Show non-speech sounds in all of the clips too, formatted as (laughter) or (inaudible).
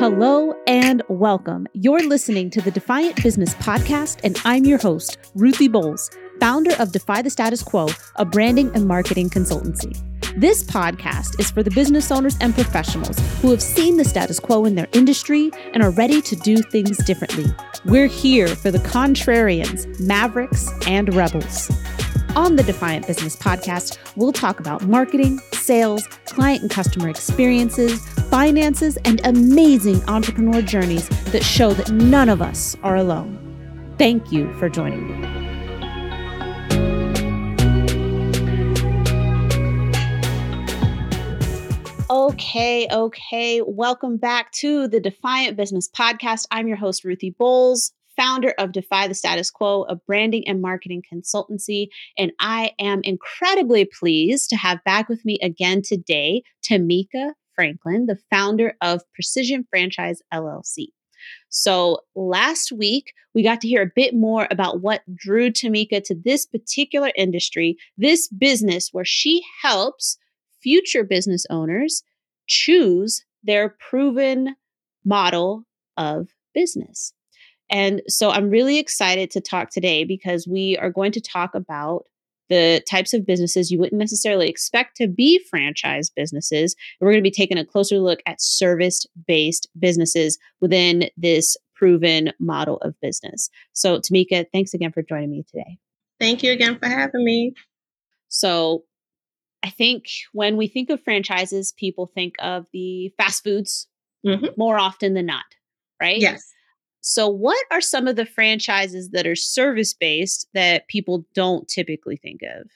Hello and welcome. You're listening to the Defiant Business Podcast, and I'm your host, Ruthie Bowles, founder of Defy the Status Quo, a branding and marketing consultancy. This podcast is for the business owners and professionals who have seen the status quo in their industry and are ready to do things differently. We're here for the contrarians, mavericks, and rebels. On the Defiant Business Podcast, we'll talk about marketing, sales, client and customer experiences, finances, and amazing entrepreneur journeys that show that none of us are alone. Thank you for joining me. Okay, okay. Welcome back to the Defiant Business Podcast. I'm your host, Ruthie Bowles founder of Defy the Status Quo, a branding and marketing consultancy. And I am incredibly pleased to have back with me again today Tamika Franklyn, the founder of Precision Franchise LLC. So, last week, we got to hear a bit more about what drew Tamika to this particular industry, this business where she helps future business owners choose their proven model of business. And so I'm really excited to talk today because we are going to talk about the types of businesses you wouldn't necessarily expect to be franchise businesses. We're going to be taking a closer look at service based businesses within this proven model of business. So, Tamika, thanks again for joining me today. Thank you again for having me. So, I think when we think of franchises, people think of the fast foods mm-hmm. more often than not, right? Yes. So, what are some of the franchises that are service based that people don't typically think of?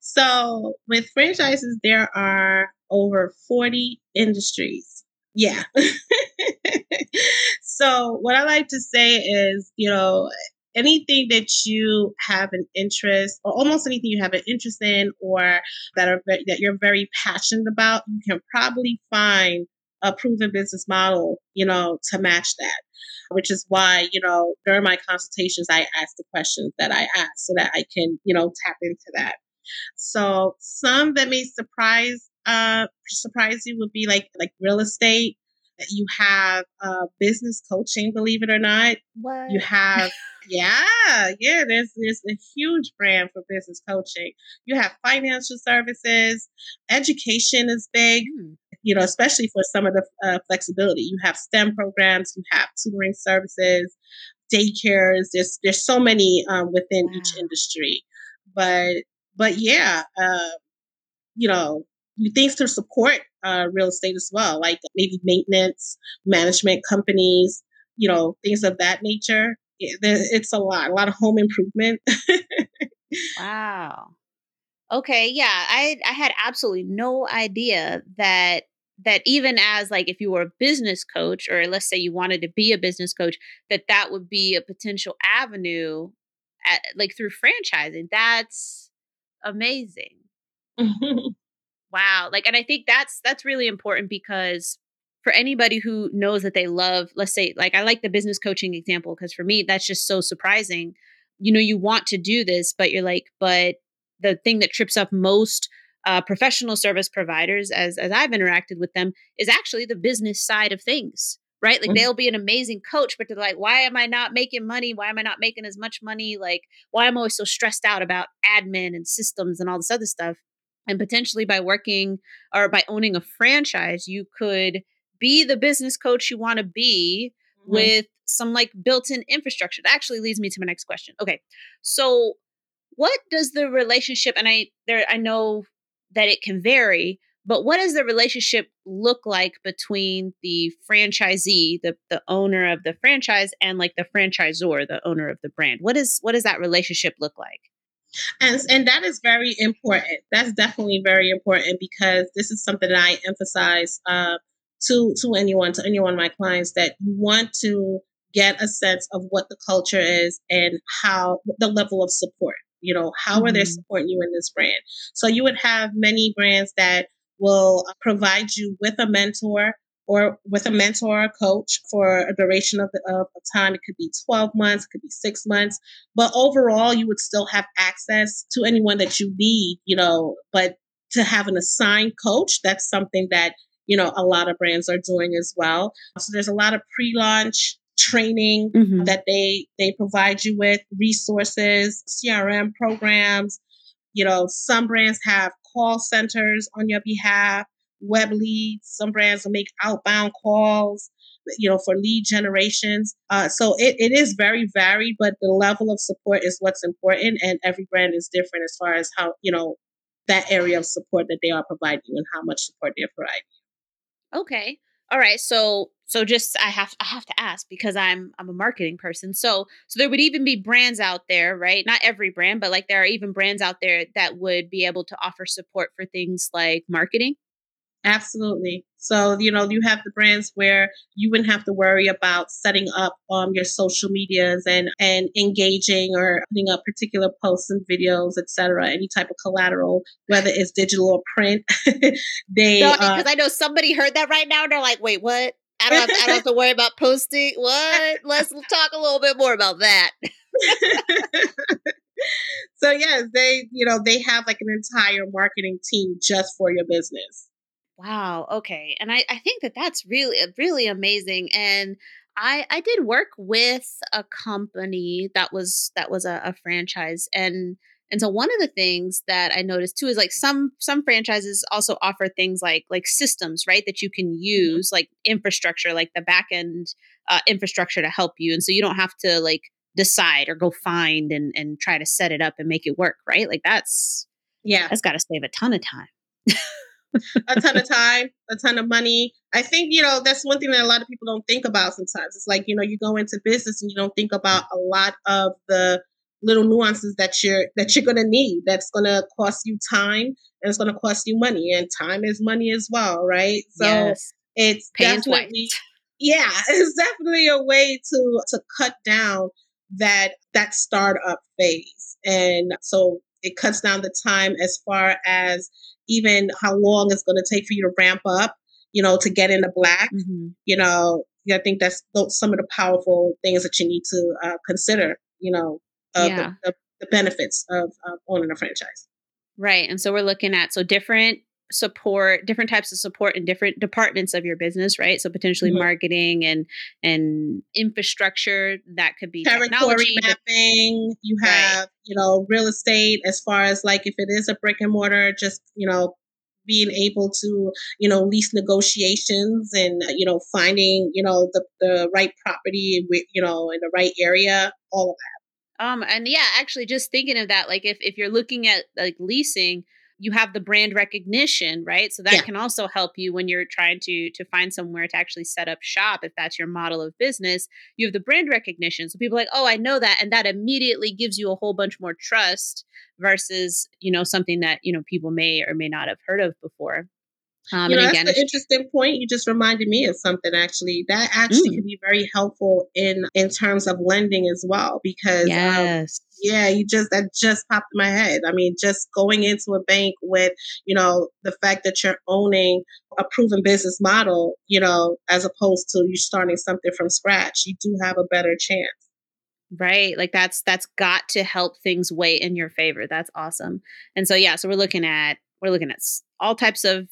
So, with franchises, there are over 40 industries. Yeah. (laughs) so, what I like to say is, you know, anything that you have an interest or almost anything you have an interest in or that are that you're very passionate about you can probably find a proven business model, you know, to match that. Which is why, you know, during my consultations, I ask the questions that I ask so that I can, you know, tap into that. So some that may surprise uh surprise you would be like like real estate. You have uh business coaching, believe it or not. What? You have (laughs) yeah, yeah, there's there's a huge brand for business coaching. You have financial services, education is big. Mm you know, especially for some of the uh, flexibility. You have STEM programs, you have tutoring services, daycares. There's there's so many um, within wow. each industry, but but yeah, uh, you know, things to support uh, real estate as well, like maybe maintenance, management companies, you know, things of that nature. It's a lot, a lot of home improvement. wow. Okay, yeah, I I had absolutely no idea that that even as like if you were a business coach or let's say you wanted to be a business coach that that would be a potential avenue at, like through franchising. That's amazing. (laughs) Wow. Like and i think that's that's really important because for anybody who knows that they love let's say like i like the business coaching example because for me that's just so surprising. You know you want to do this but you're like but the thing that trips up most uh, professional service providers, as as I've interacted with them, is actually the business side of things. Right, like mm-hmm. they'll be an amazing coach, but they're like, why am I not making money? Why am I not making as much money? Like, why am I always so stressed out about admin and systems and all this other stuff? And potentially by working or by owning a franchise, you could be the business coach you want to be mm-hmm. with some like built-in infrastructure. That actually leads me to my next question. Okay. So what does the relationship and I there I know that it can vary but what does the relationship look like between the franchisee the, the owner of the franchise and like the franchisor the owner of the brand? What is what does that relationship look like? And and that is very important. That's definitely very important because this is something that i emphasize uh, to to anyone to anyone my clients that you want to get a sense of what the culture is and how the level of support you know, how mm-hmm. are they mm-hmm. supporting you in this brand? So you would have many brands that will provide you with a mentor or with a mentor or coach for a duration of, the, of time. It could be 12 months, it could be six months, but overall, you would still have access to anyone that you need, you know, but to have an assigned coach, that's something that you know, a lot of brands are doing as well. So there's a lot of pre-launch training mm-hmm. that they they provide you with, resources, CRM programs. You know, some brands have call centers on your behalf, web leads. Some brands will make outbound calls you know, for lead generations. Uh, so it, it is very varied, but the level of support is what's important. And every brand is different as far as how, you know, that area of support that they are providing and how much support they're providing. Okay. All right. So so just I have I have to ask because I'm I'm a marketing person. So so there would even be brands out there, right? Not every brand, but like there are even brands out there that would be able to offer support for things like marketing. Absolutely. So, you know, you have the brands where you wouldn't have to worry about setting up um, your social medias and, and engaging or putting up particular posts and videos, etc. any type of collateral, whether it's digital or print. (laughs) they because uh, I know somebody heard that right now and they're like, wait, what? I don't, have, I don't have to worry (laughs) about posting. What? Let's talk a little bit more about that. (laughs) so yes, they, you know, they have like an entire marketing team just for your business. Wow. Okay. And I, I think that that's really, uh, really amazing. And I, I did work with a company that was, that was a, a franchise. And, and so one of the things that I noticed too is like some, some franchises also offer things like, like systems, right. That you can mm-hmm. use like infrastructure, like the back end uh, infrastructure to help you. And so you don't have to like decide or go find and, and try to set it up and make it work. Right. Like that's, yeah, that's got to save a ton of time. (laughs) a ton of time, a ton of money. I think, you know, that's one thing that a lot of people don't think about sometimes. It's like, you know, you go into business and you don't think about a lot of the little nuances that you're that you're gonna need. That's gonna cost you time and it's gonna cost you money. And time is money as well, right? So yes. it's Paying definitely yeah, (laughs) it's definitely a way to to cut down that that startup phase. And so it cuts down the time as far as even how long it's going to take for you to ramp up, you know, to get into black. Mm-hmm. You know, I think that's some of the powerful things that you need to uh, consider, you know, yeah. the, the, the, benefits of owning a franchise. Right. And so we're looking at so different support different types of support in different departments of your business right so potentially mm-hmm. marketing and and infrastructure that could be territory mapping you have right. you know real estate as far as like if it is a brick and mortar just you know being able to you know lease negotiations and you know finding you know the, the right property with you know in the right area all of that um and yeah actually just thinking of that like if if you're looking at like leasing you have the brand recognition, right? So that yeah. can also help you when you're trying to to find somewhere to actually set up shop if that's your model of business. You have the brand recognition. So people like, "Oh, I know that." And that immediately gives you a whole bunch more trust versus, you know, something that, you know, people may or may not have heard of before. Um, you know, again, that's an interesting point. You just reminded me of something actually that actually mm. can be very helpful in in terms of lending as well. Because um, yes. Um, yeah, you just that just popped in my head. I mean, just going into a bank with you know the fact that you're owning a proven business model, you know, as opposed to you starting something from scratch, you do have a better chance. Right. Like that's that's got to help things weigh in your favor. That's awesome. And so yeah, so we're looking at we're looking at all types of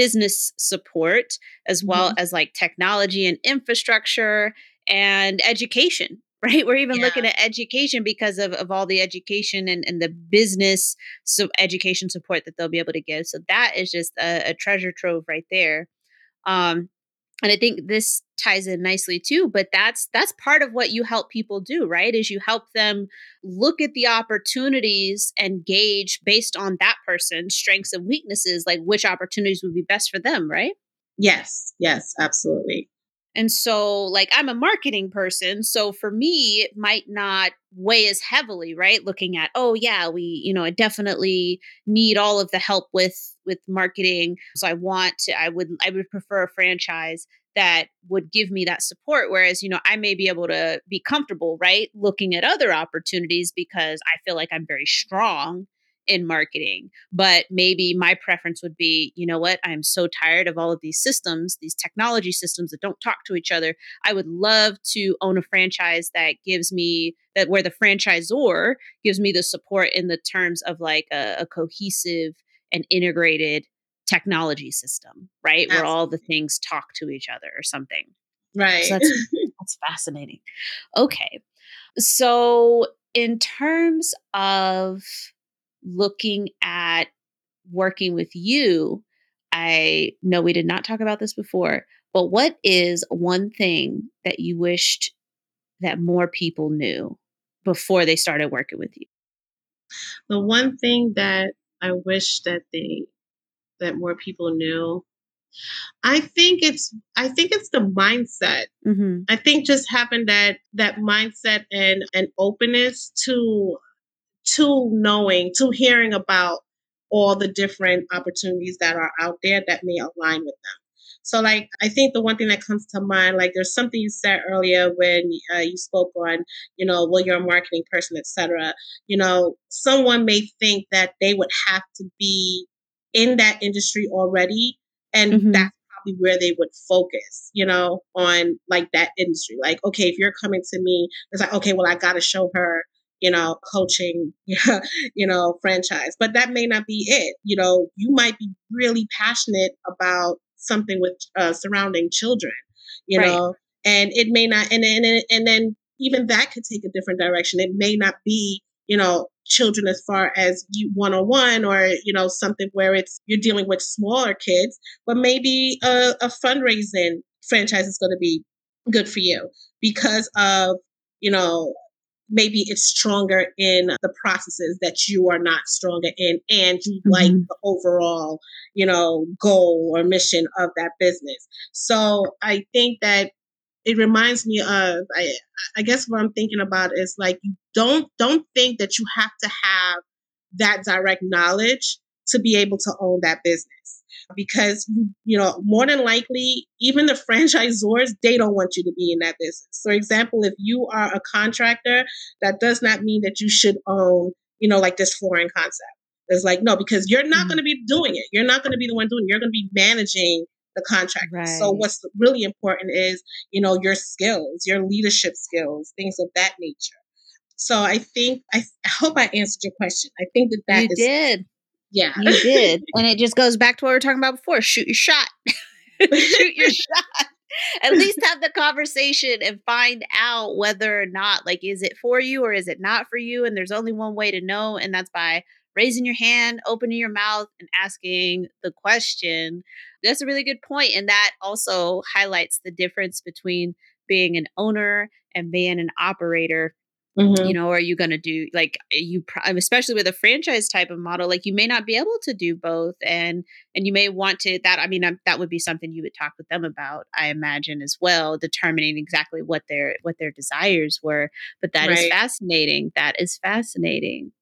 business support as well mm-hmm. as like technology and infrastructure and education (laughs) right we're even yeah. looking at education because of, of all the education and, and the business so education support that they'll be able to give so that is just a, a treasure trove right there um and i think this ties in nicely too but that's that's part of what you help people do right? Is you help them look at the opportunities and gauge based on that person's strengths and weaknesses like which opportunities would be best for them right? Yes yes absolutely and so, like, I'm a marketing person. So for me, it might not weigh as heavily, right? Looking at, oh, yeah, we, you know, I definitely need all of the help with with marketing. So I want to, I would, I would prefer a franchise that would give me that support. Whereas, you know, I may be able to be comfortable, right? Looking at other opportunities because I feel like I'm very strong in marketing. But maybe my preference would be, you know what? I'm so tired of all of these systems, these technology systems that don't talk to each other. I would love to own a franchise that gives me that where the franchisor gives me the support in the terms of like a, a cohesive and integrated technology system, right? Absolutely. Where all the things talk to each other or something. Right. So that's, that's fascinating. Okay. So, in terms of looking at working with you, I know we did not talk about this before, but what is one thing that you wished that more people knew before they started working with you? The one thing that I wish that they that more people knew I think it's I think it's the mindset. Mm-hmm. I think just having that that mindset and an openness to to knowing, to hearing about all the different opportunities that are out there that may align with them. So, like, I think the one thing that comes to mind, like, there's something you said earlier when uh, you spoke on, you know, well, you're a marketing person, etc. You know, someone may think that they would have to be in that industry already, and mm-hmm. that's probably where they would focus, you know, on like that industry. Like, okay, if you're coming to me, it's like, okay, well, I got to show her you know, coaching, (laughs) you know, franchise. But that may not be it. You know, you might be really passionate about something with uh, surrounding children, you right. know, and it may not, and then, and then even that could take a different direction. It may not be, you know, children as far as you one on one or, you know, something where it's, you're dealing with smaller kids, but maybe a, a fundraising franchise is going to be good for you because of, you know, maybe it's stronger in the processes that you are not stronger in and you mm-hmm. like the overall you know goal or mission of that business so i think that it reminds me of i i guess what i'm thinking about is like you don't don't think that you have to have that direct knowledge to be able to own that business because you know more than likely even the franchisors they don't want you to be in that business. For example if you are a contractor that does not mean that you should own you know like this flooring concept. It's like no because you're not mm-hmm. going to be doing it. You're not going to be the one doing it. You're going to be managing the contract right. so what's really important is you know your skills your leadership skills things of that nature. So i think i, I hope i answered your question. I think that that you is, did yeah. You did. (laughs) and it just goes back to what we were talking about before shoot your shot. (laughs) shoot your (laughs) shot. At least have the conversation and find out whether or not, like, is it for you or is it not for you? And there's only one way to know, and that's by raising your hand, opening your mouth, and asking the question. That's a really good point, And that also highlights the difference between being an owner and being an operator Mm-hmm. You know, are you going to do like you, especially with a franchise type of model, like you may not be able to do both, and and you may want to. That I mean, that would be something you would talk with them about, I imagine as well, determining exactly what their what their desires were. But that right. is fascinating. That is fascinating.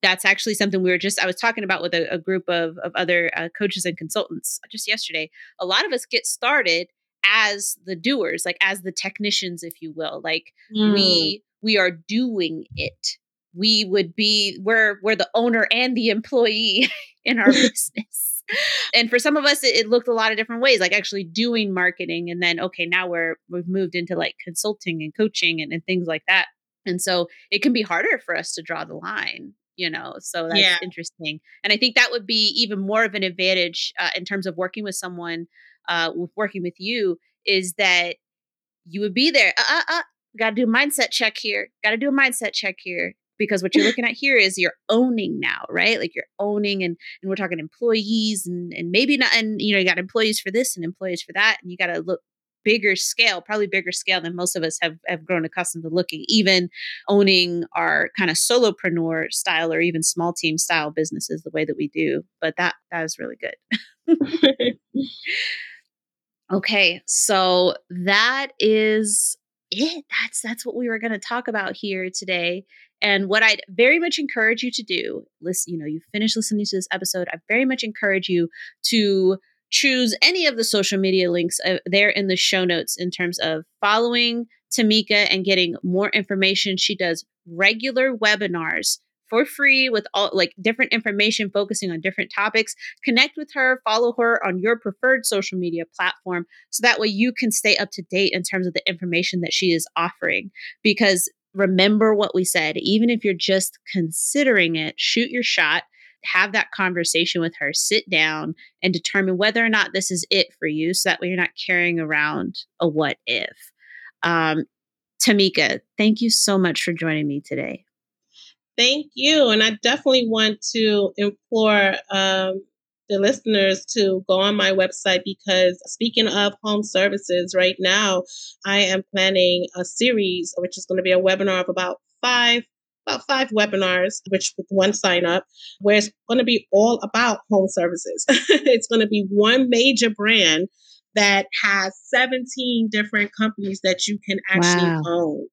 That's actually something we were just I was talking about with a, a group of of other uh, coaches and consultants just yesterday. A lot of us get started as the doers, like as the technicians, if you will. Like mm. we we are doing it. We would be we're we're the owner and the employee (laughs) in our (laughs) business. And for some of us it, it, looked a lot of different ways like actually doing marketing and then okay now we're we've moved into like consulting and coaching and, and things like that. And so it can be harder for us to draw the line you know? So that's yeah. interesting. And i think that would be even more of an advantage uh, in terms of working with someone uh, with working with you is that you would be there uh, uh, uh got to do a mindset check here. Got to do a mindset check here because what you're looking at here is you're owning now, right? Like you're owning and and we're talking employees and and maybe not and you know, you got employees for this and employees for that and you got to look bigger scale, probably bigger scale than most of us have have grown accustomed to looking, even owning our kind of solopreneur style or even small team style businesses the way that we do. But that that is really good. (laughs) (laughs) okay, so that is it. That's that's what we were going to talk about here today. And what I'd very much encourage you to do, listen, you know, you finish listening to this episode, I very much encourage you to choose any of the social media links uh, there in the show notes in terms of following Tamika and getting more information. She does regular webinars for free with all like different information focusing on different topics. Connect with her, follow her on your preferred social media platform so that way you can stay up to date in terms of the information that she is offering. Because remember what we said, even if you're just considering it, shoot your shot. have that conversation with her, sit down and determine whether or not this is it for you. So that way you're not carrying around a what if. Um, Tamika, thank you so much for joining me today. Thank you. And I definitely want to implore um, the listeners to go on my website because speaking of home services, right now I am planning a series, which is going to be a webinar of about five about five webinars, which with one sign up, where it's going to be all about home services. (laughs) it's going to be one major brand that has 17 different companies that you can actually wow. own.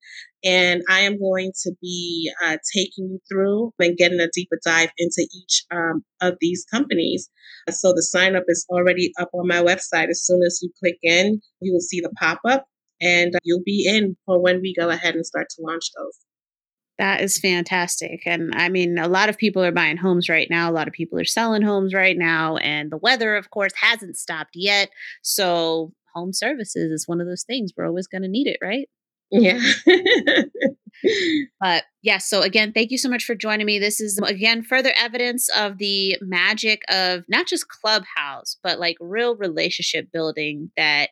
And I am going to be uh, taking you through and getting a deeper dive into each um, of these companies. So the sign up is already up on my website. As soon as you click in, you will see the pop up and you'll be in for when we go ahead and start to launch those. That is fantastic. And I mean, a lot of people are buying homes right now. A lot of people are selling homes right now. And the weather, of course, hasn't stopped yet. So, home services is one of those things we're always going to need it, right? Yeah. but yeah, so again, thank you so much for joining me. This is again further evidence of the magic of not just Clubhouse, but like real relationship building that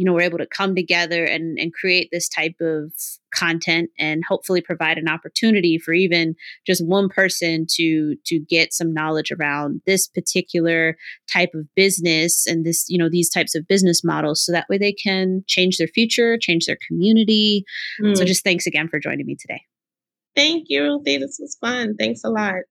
you know we're able to come together and and create this type of content and hopefully provide an opportunity for even just one person to to get some knowledge around this particular type of business and this you know these types of business models so that way they can change their future change their community. Mm. so just thanks again for joining me today. Thank you ruthie. This was fun. Thanks a lot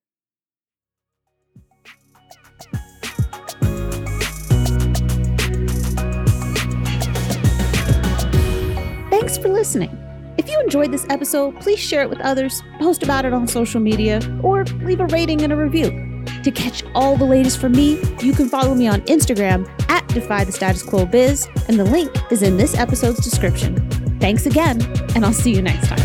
For listening. If you enjoyed this episode, please share it with others, post about it on social media, or leave a rating and a review. To catch all the latest from me, you can follow me on Instagram at Defy the Status Quo Biz, and the link is in this episode's description. Thanks again, and I'll see you next time.